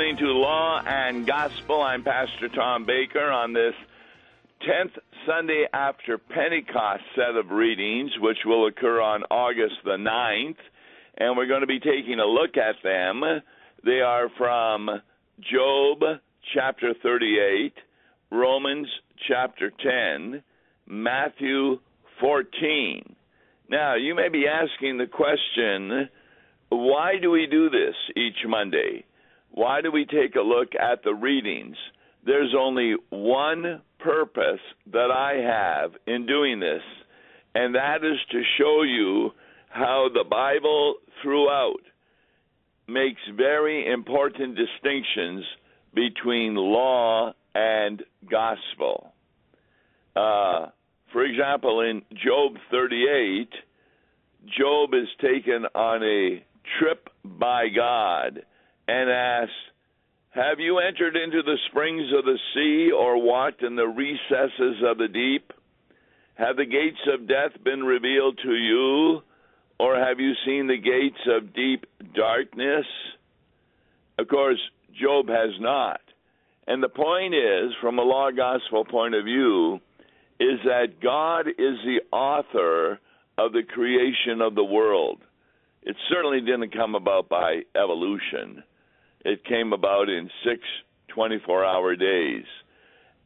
listening to Law and Gospel. I'm Pastor Tom Baker on this 10th Sunday after Pentecost set of readings, which will occur on August the 9th. And we're going to be taking a look at them. They are from Job chapter 38, Romans chapter 10, Matthew 14. Now, you may be asking the question why do we do this each Monday? Why do we take a look at the readings? There's only one purpose that I have in doing this, and that is to show you how the Bible throughout makes very important distinctions between law and gospel. Uh, for example, in Job 38, Job is taken on a trip by God and asked, Have you entered into the springs of the sea or walked in the recesses of the deep? Have the gates of death been revealed to you, or have you seen the gates of deep darkness? Of course, Job has not. And the point is, from a law gospel point of view, is that God is the author of the creation of the world. It certainly didn't come about by evolution. It came about in six 24 hour days.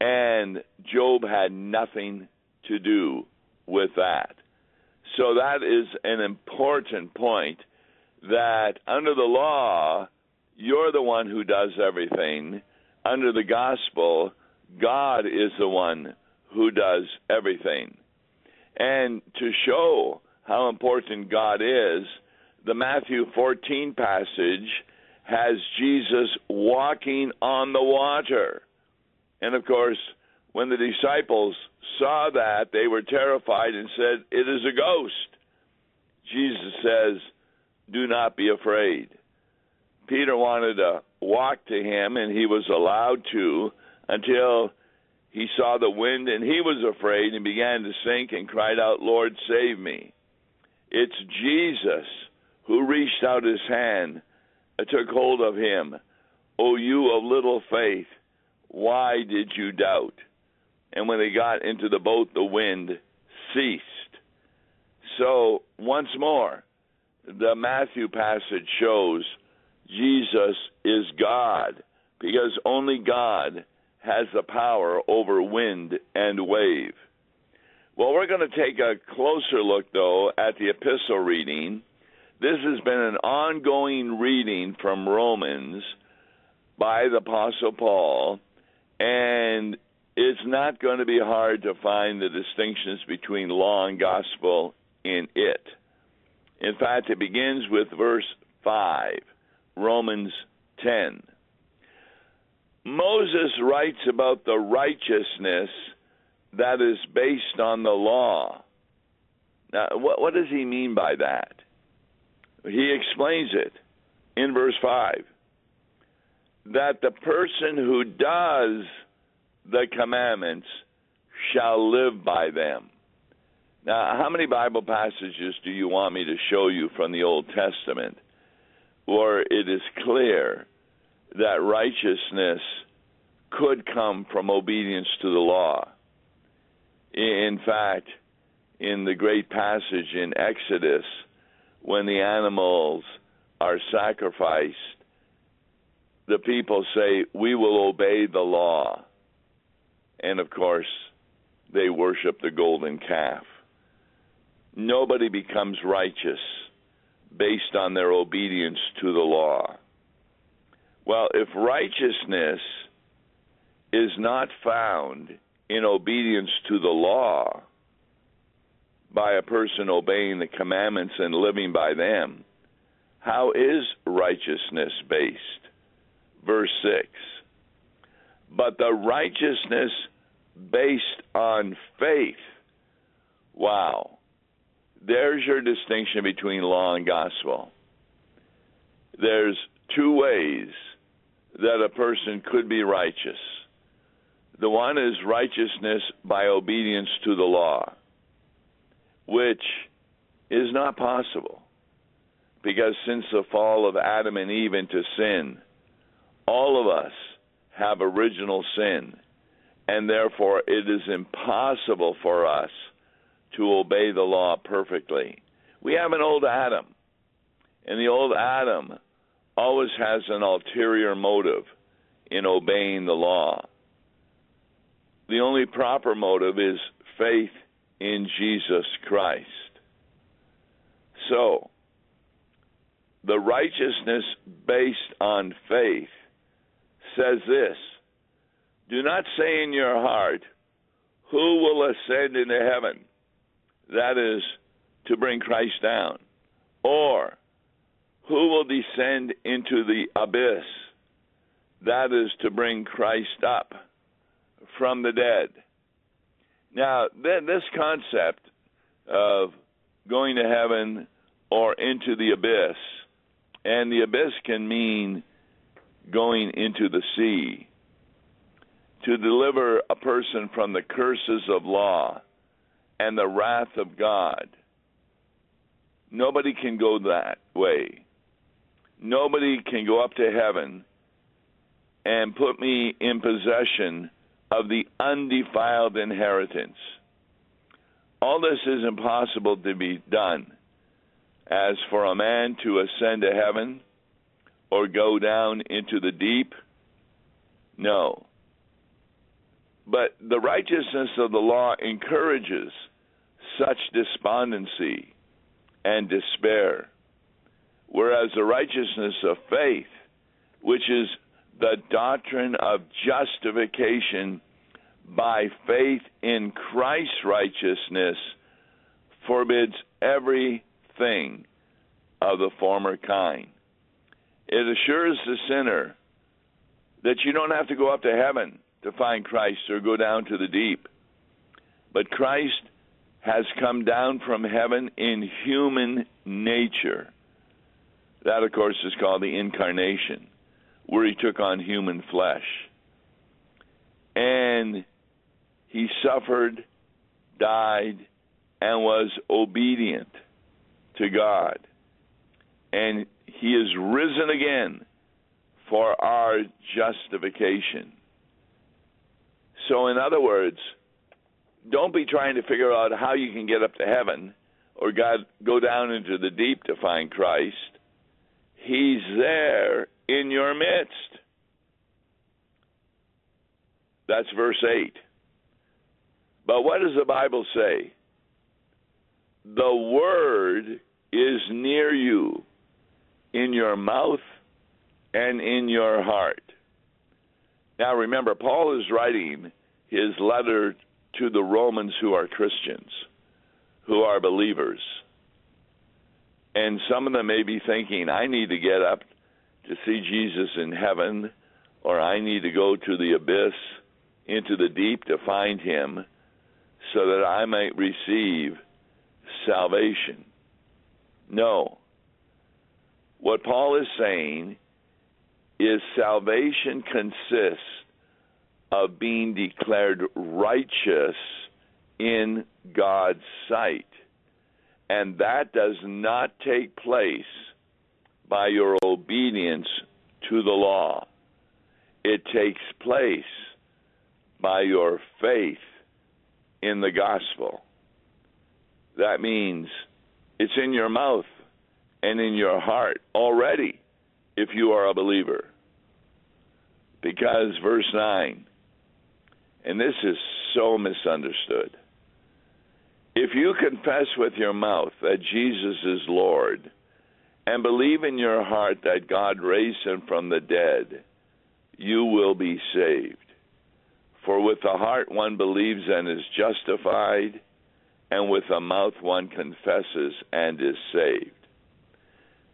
And Job had nothing to do with that. So that is an important point that under the law, you're the one who does everything. Under the gospel, God is the one who does everything. And to show how important God is, the Matthew 14 passage has Jesus walking on the water. And of course, when the disciples saw that, they were terrified and said, It is a ghost. Jesus says, Do not be afraid. Peter wanted to walk to him, and he was allowed to until he saw the wind, and he was afraid and began to sink and cried out, Lord, save me. It's Jesus who reached out his hand and Uh, took hold of him. O you of little faith, why did you doubt? And when they got into the boat, the wind ceased. So, once more, the Matthew passage shows Jesus is God because only God has the power over wind and wave. Well, we're going to take a closer look, though, at the epistle reading. This has been an ongoing reading from Romans by the Apostle Paul, and it's not going to be hard to find the distinctions between law and gospel in it. In fact, it begins with verse 5, Romans 10. Moses writes about the righteousness that is based on the law. Now, what, what does he mean by that? He explains it in verse 5 that the person who does the commandments shall live by them. Now, how many Bible passages do you want me to show you from the Old Testament where it is clear that righteousness could come from obedience to the law. In fact, in the great passage in Exodus, when the animals are sacrificed, the people say, We will obey the law. And of course, they worship the golden calf. Nobody becomes righteous based on their obedience to the law. Well, if righteousness is not found in obedience to the law by a person obeying the commandments and living by them, how is righteousness based? Verse 6 But the righteousness based on faith. Wow. There's your distinction between law and gospel. There's two ways that a person could be righteous. The one is righteousness by obedience to the law, which is not possible because since the fall of Adam and Eve into sin, all of us have original sin, and therefore it is impossible for us to obey the law perfectly. We have an old Adam, and the old Adam always has an ulterior motive in obeying the law. The only proper motive is faith in Jesus Christ. So, the righteousness based on faith says this Do not say in your heart, Who will ascend into heaven? That is, to bring Christ down. Or, Who will descend into the abyss? That is, to bring Christ up from the dead. Now, this concept of going to heaven or into the abyss, and the abyss can mean going into the sea to deliver a person from the curses of law and the wrath of God. Nobody can go that way. Nobody can go up to heaven and put me in possession of the undefiled inheritance. All this is impossible to be done. As for a man to ascend to heaven or go down into the deep, no. But the righteousness of the law encourages such despondency and despair, whereas the righteousness of faith, which is the doctrine of justification by faith in Christ's righteousness forbids everything of the former kind. It assures the sinner that you don't have to go up to heaven to find Christ or go down to the deep. But Christ has come down from heaven in human nature. That, of course, is called the incarnation, where he took on human flesh. And he suffered, died, and was obedient to God. And he is risen again for our justification. So, in other words, don't be trying to figure out how you can get up to heaven or God go down into the deep to find Christ. He's there in your midst. That's verse 8. But what does the Bible say? The word is near you, in your mouth and in your heart. Now remember, Paul is writing his letter to the Romans who are Christians, who are believers. And some of them may be thinking, I need to get up to see Jesus in heaven, or I need to go to the abyss, into the deep to find him so that I might receive salvation. No. What Paul is saying is salvation consists of being declared righteous in God's sight. And that does not take place by your obedience to the law. It takes place by your faith in the gospel. That means it's in your mouth and in your heart already if you are a believer. Because, verse 9, and this is so misunderstood. If you confess with your mouth that Jesus is Lord and believe in your heart that God raised him from the dead, you will be saved. For with the heart one believes and is justified, and with the mouth one confesses and is saved.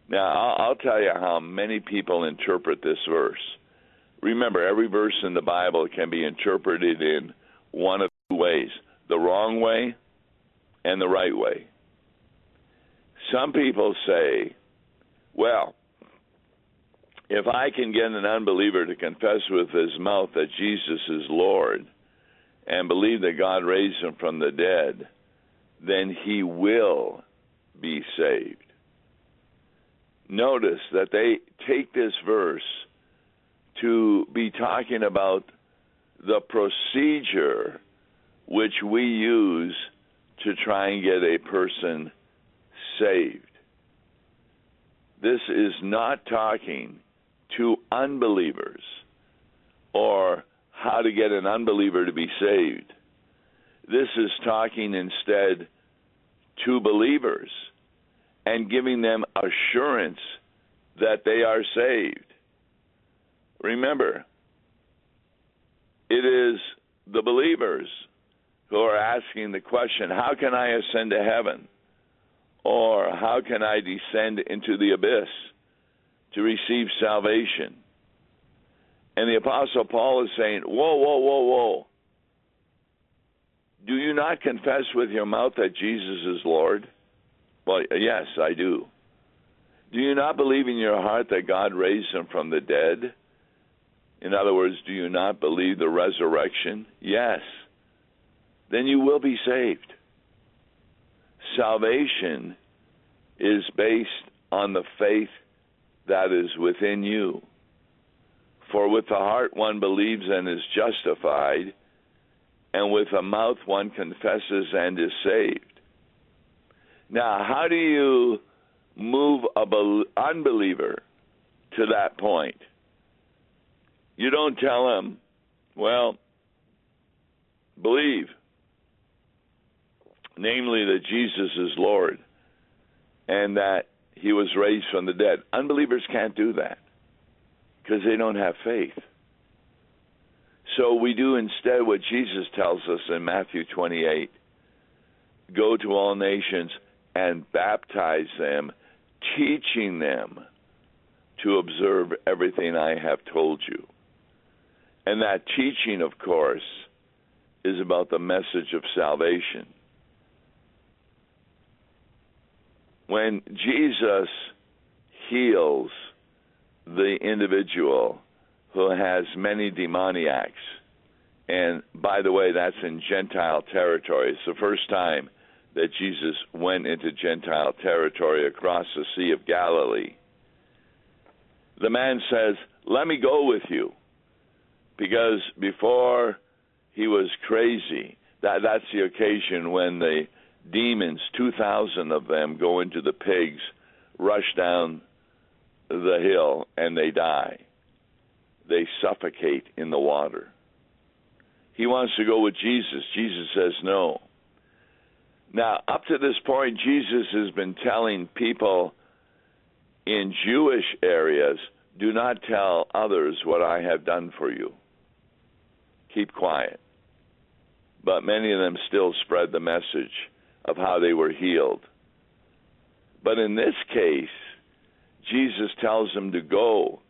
Now, I'll, tell you how many people interpret this verse. Remember, every verse in the Bible can be interpreted in one of two ways the wrong way and the right way. Some people say, well, if I can get an unbeliever to confess with his mouth that Jesus is Lord and believe that God raised him from the dead, then he will be saved. Notice that they take this verse to be talking about the procedure which we use to try and get a person saved. This is not talking to unbelievers or how to get an unbeliever to be saved. This is talking instead to believers and giving them assurance that they are saved. Remember, it is the believers who are asking the question how can I ascend to heaven? Or how can I descend into the abyss to receive salvation? And the Apostle Paul is saying, Whoa, whoa, whoa, whoa. Do you not confess with your mouth that Jesus is Lord? Well, yes, I do. Do you not believe in your heart that God raised him from the dead? In other words, do you not believe the resurrection? Yes. Then you will be saved. Salvation is based on the faith that is within you. For with the heart one believes and is justified, and with the mouth one confesses and is saved. Now, how do you move an unbeliever to that point? You don't tell him, well, believe, namely that Jesus is Lord and that he was raised from the dead. Unbelievers can't do that because they don't have faith. So we do instead what Jesus tells us in Matthew 28 go to all nations and baptize them, teaching them to observe everything I have told you. And that teaching, of course, is about the message of salvation. When Jesus heals the individual who has many demoniacs, and by the way, that's in Gentile territory. It's the first time that Jesus went into Gentile territory across the Sea of Galilee. The man says, Let me go with you. Because before he was crazy, that, that's the occasion when the demons, 2,000 of them, go into the pigs, rush down the hill, and they die. They suffocate in the water. He wants to go with Jesus. Jesus says no. Now, up to this point, Jesus has been telling people in Jewish areas do not tell others what I have done for you. Keep quiet. But many of them still spread the message of how they were healed. But in this case, Jesus tells them to go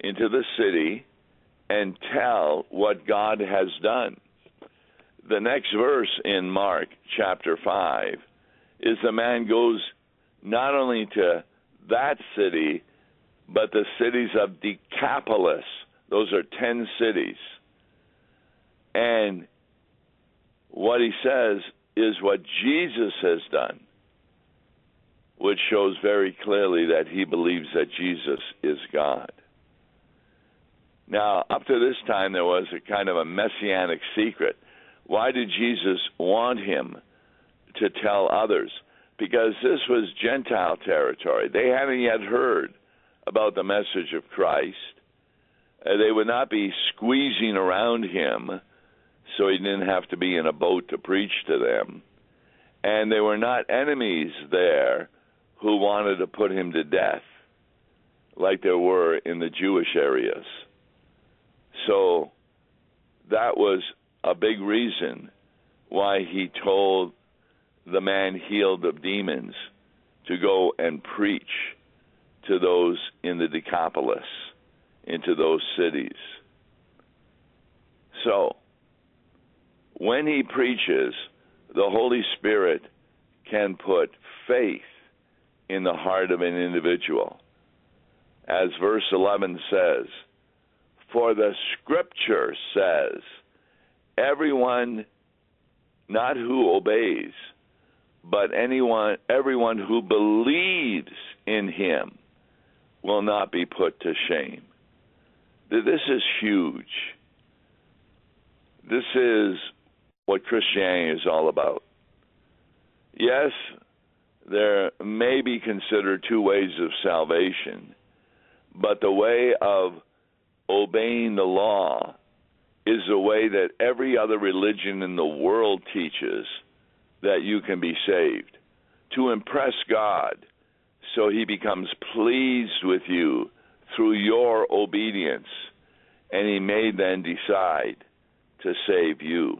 into the city and tell what God has done the next verse in Mark chapter 5 is the man goes not only to that city, but the cities of Decapolis. Those are 10 cities. And what he says is what Jesus has done, which shows very clearly that he believes that Jesus is God. Now, up to this time, there was a kind of a messianic secret why did Jesus want him to tell others? Because this was Gentile territory. They hadn't yet heard about the message of Christ. Uh, they would not be squeezing around him so he didn't have to be in a boat to preach to them. And there were not enemies there who wanted to put him to death like there were in the Jewish areas. So that was a big reason why he told the man healed of demons to go and preach to those in the Decapolis, into those cities. So, when he preaches, the Holy Spirit can put faith in the heart of an individual. As verse 11 says, For the scripture says, everyone not who obeys, but anyone everyone who believes in him will not be put to shame. This is huge. This is what Christianity is all about. Yes, there may be considered two ways of salvation, but the way of obeying the law is the way that every other religion in the world teaches that you can be saved. To impress God so he becomes pleased with you through your obedience, and he may then decide to save you.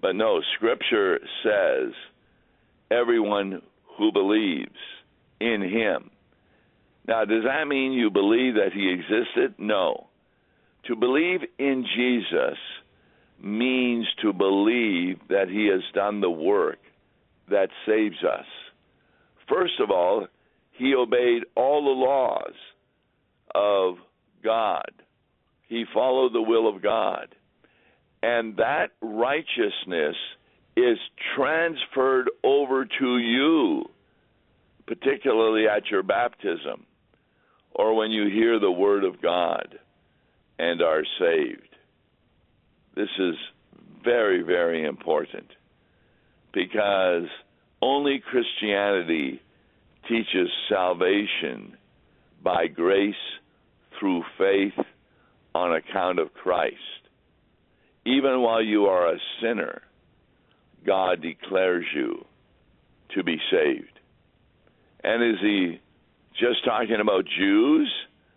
But no, Scripture says everyone who believes in him. Now, does that mean you believe that he existed? No. To believe in Jesus means to believe that he has done the work that saves us. First of all, he obeyed all the laws of God. He followed the will of God. And that righteousness is transferred over to you, particularly at your baptism or when you hear the word of God and are saved. This is very, very important because only Christianity teaches salvation by grace through faith on account of Christ. Even while you are a sinner, God declares you to be saved. And is he just talking about Jews?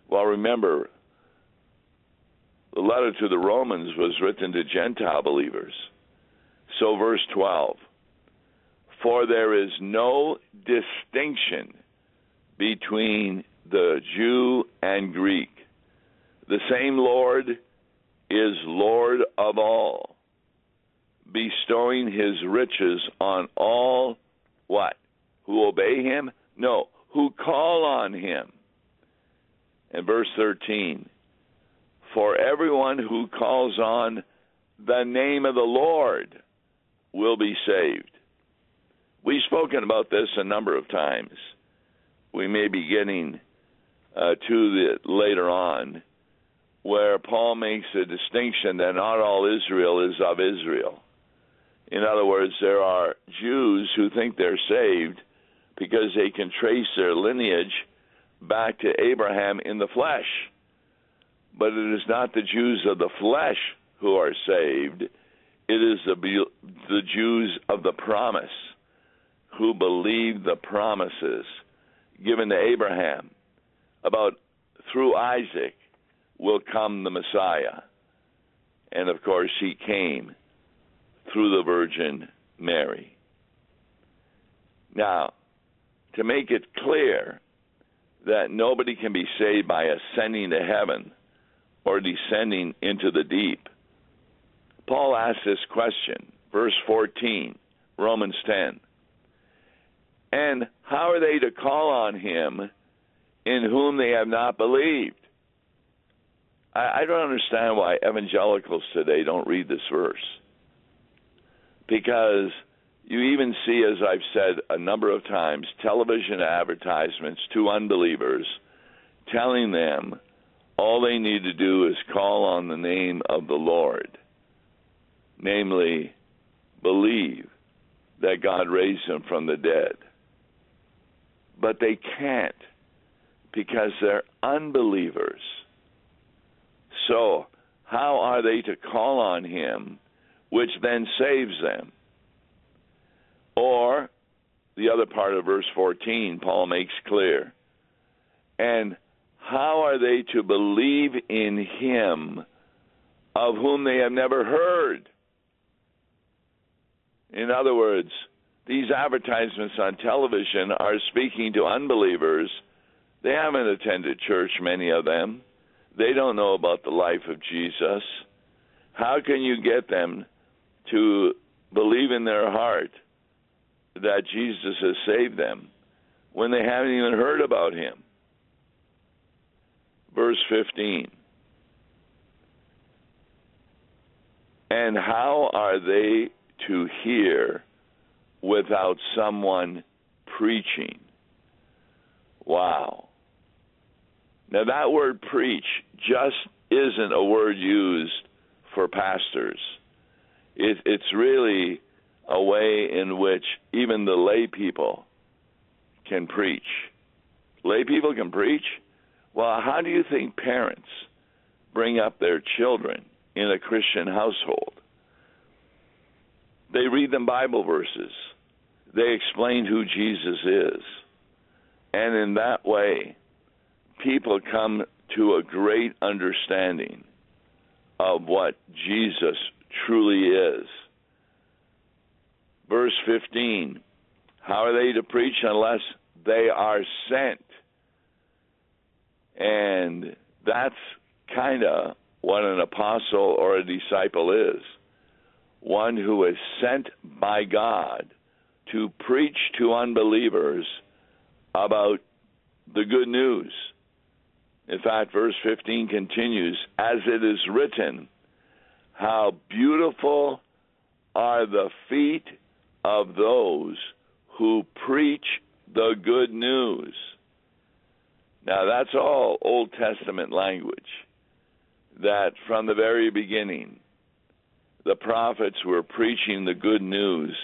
Well, remember, the letter to the Romans was written to Gentile believers. So, verse 12 For there is no distinction between the Jew and Greek. The same Lord is Lord of all, bestowing his riches on all what? Who obey him? No, who call on him. And verse 13 For everyone who calls on the name of the Lord will be saved. We've spoken about this a number of times. We may be getting uh, to it later on where Paul makes a distinction that not all Israel is of Israel. In other words, there are Jews who think they're saved because they can trace their lineage back to Abraham in the flesh. But it is not the Jews of the flesh who are saved, it is the, the Jews of the promise who believe the promises given to Abraham about through Isaac will come the Messiah. And of course, he came through the Virgin Mary. Now, to make it clear that nobody can be saved by ascending to heaven or descending into the deep, Paul asks this question, verse 14, Romans 10. And how are they to call on him in whom they have not believed? I, I don't understand why evangelicals today don't read this verse. Because you even see, as I've said a number of times, television advertisements to unbelievers telling them all they need to do is call on the name of the Lord, namely, believe that God raised him from the dead. But they can't because they're unbelievers. So, how are they to call on him, which then saves them? Or, the other part of verse 14, Paul makes clear. And how are they to believe in him of whom they have never heard? In other words, these advertisements on television are speaking to unbelievers. They haven't attended church, many of them. They don't know about the life of Jesus. How can you get them to believe in their heart that Jesus has saved them when they haven't even heard about him. Verse 15. And how are they to hear without someone preaching? Wow. Now, that word preach just isn't a word used for pastors. It, it's really a way in which even the lay people can preach. Lay people can preach? Well, how do you think parents bring up their children in a Christian household? They read them Bible verses. They explain who Jesus is. And in that way, people come to a great understanding of what Jesus truly is. Verse 15 How are they to preach unless they are sent? And that's kind of what an apostle or a disciple is one who is sent by God to preach to unbelievers about the good news. In fact, verse 15 continues, as it is written, how beautiful are the feet of those who preach the good news. Now, that's all Old Testament language. That from the very beginning, the prophets were preaching the good news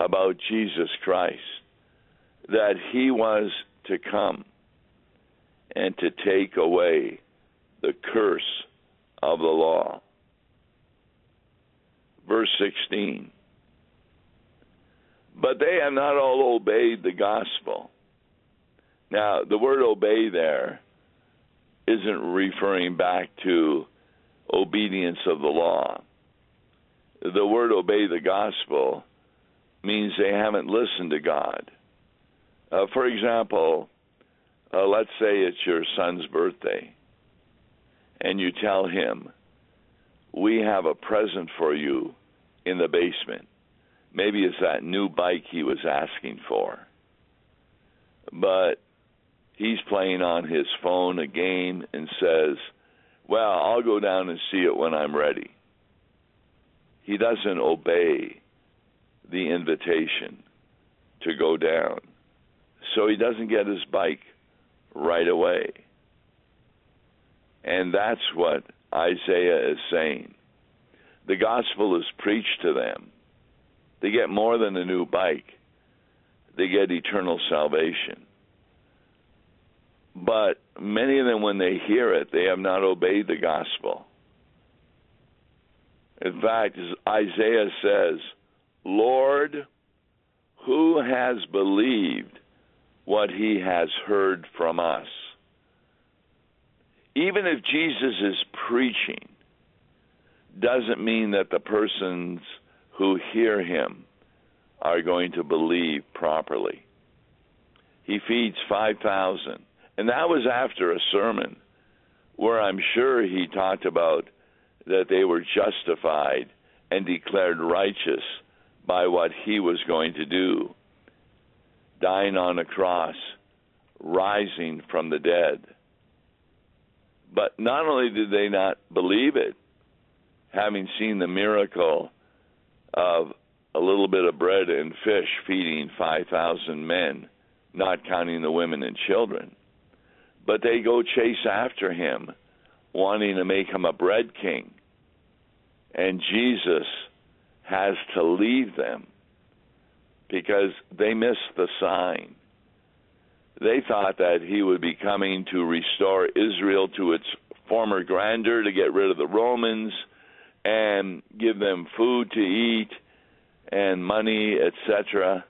about Jesus Christ, that he was to come and to take away the curse of the law. Verse 16. But they have not all obeyed the gospel. Now, the word obey there isn't referring back to obedience of the law. The word obey the gospel means they haven't listened to God. Uh, for example, uh, let's say it's your son's birthday, and you tell him, We have a present for you in the basement. Maybe it's that new bike he was asking for. But he's playing on his phone a game and says, Well, I'll go down and see it when I'm ready. He doesn't obey the invitation to go down. So he doesn't get his bike right away. And that's what Isaiah is saying. The gospel is preached to them. They get more than a new bike, they get eternal salvation. But many of them, when they hear it, they have not obeyed the gospel. In fact, Isaiah says, Lord, who has believed what he has heard from us. Even if Jesus is preaching, doesn't mean that the persons who hear him are going to believe properly. He feeds 5,000. And that was after a sermon where I'm sure he talked about that they were justified and declared righteous by what he was going to do dying on a cross, rising from the dead. But not only did they not believe it, having seen the miracle of a little bit of bread and fish feeding 5,000 men, not counting the women and children, but they go chase after him, wanting to make him a bread king. And Jesus has to leave them because they missed the sign. They thought that he would be coming to restore Israel to its former grandeur, to get rid of the Romans and give them food to eat and money, etc.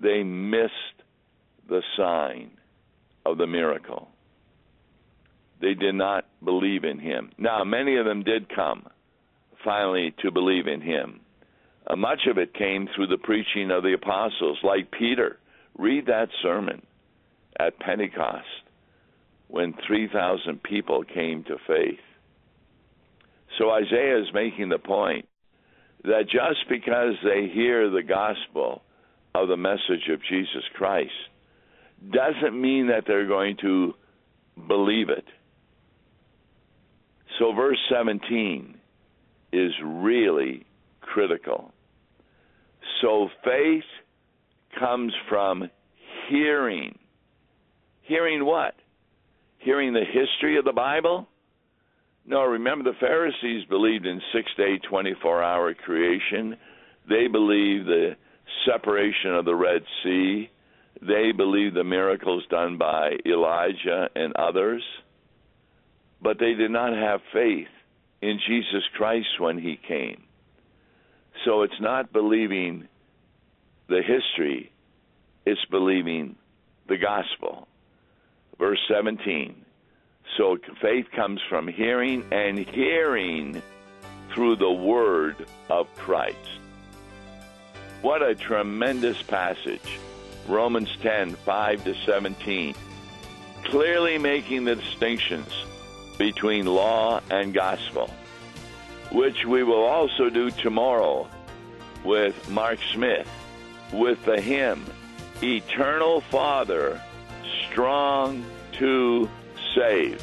They missed the sign of the miracle. They did not believe in him. Now, many of them did come finally to believe in him. Uh, much of it came through the preaching of the apostles, like Peter. Read that sermon at Pentecost when 3,000 people came to faith. So Isaiah is making the point that just because they hear the gospel of the message of Jesus Christ doesn't mean that they're going to believe it. So, verse 17 is really critical. So faith comes from hearing. Hearing what? hearing the history of the Bible? No, remember the Pharisees believed in six day, 24 hour creation. They believed the separation of the Red Sea. They believed the miracles done by Elijah and others. But they did not have faith in Jesus Christ when he came. So it's not believing the history, it's believing the gospel. Verse 17. So faith comes from hearing, and hearing through the word of Christ. What a tremendous passage. Romans 10 5 to 17. Clearly making the distinctions between law and gospel, which we will also do tomorrow with Mark Smith with the hymn Eternal Father, Strong to Save.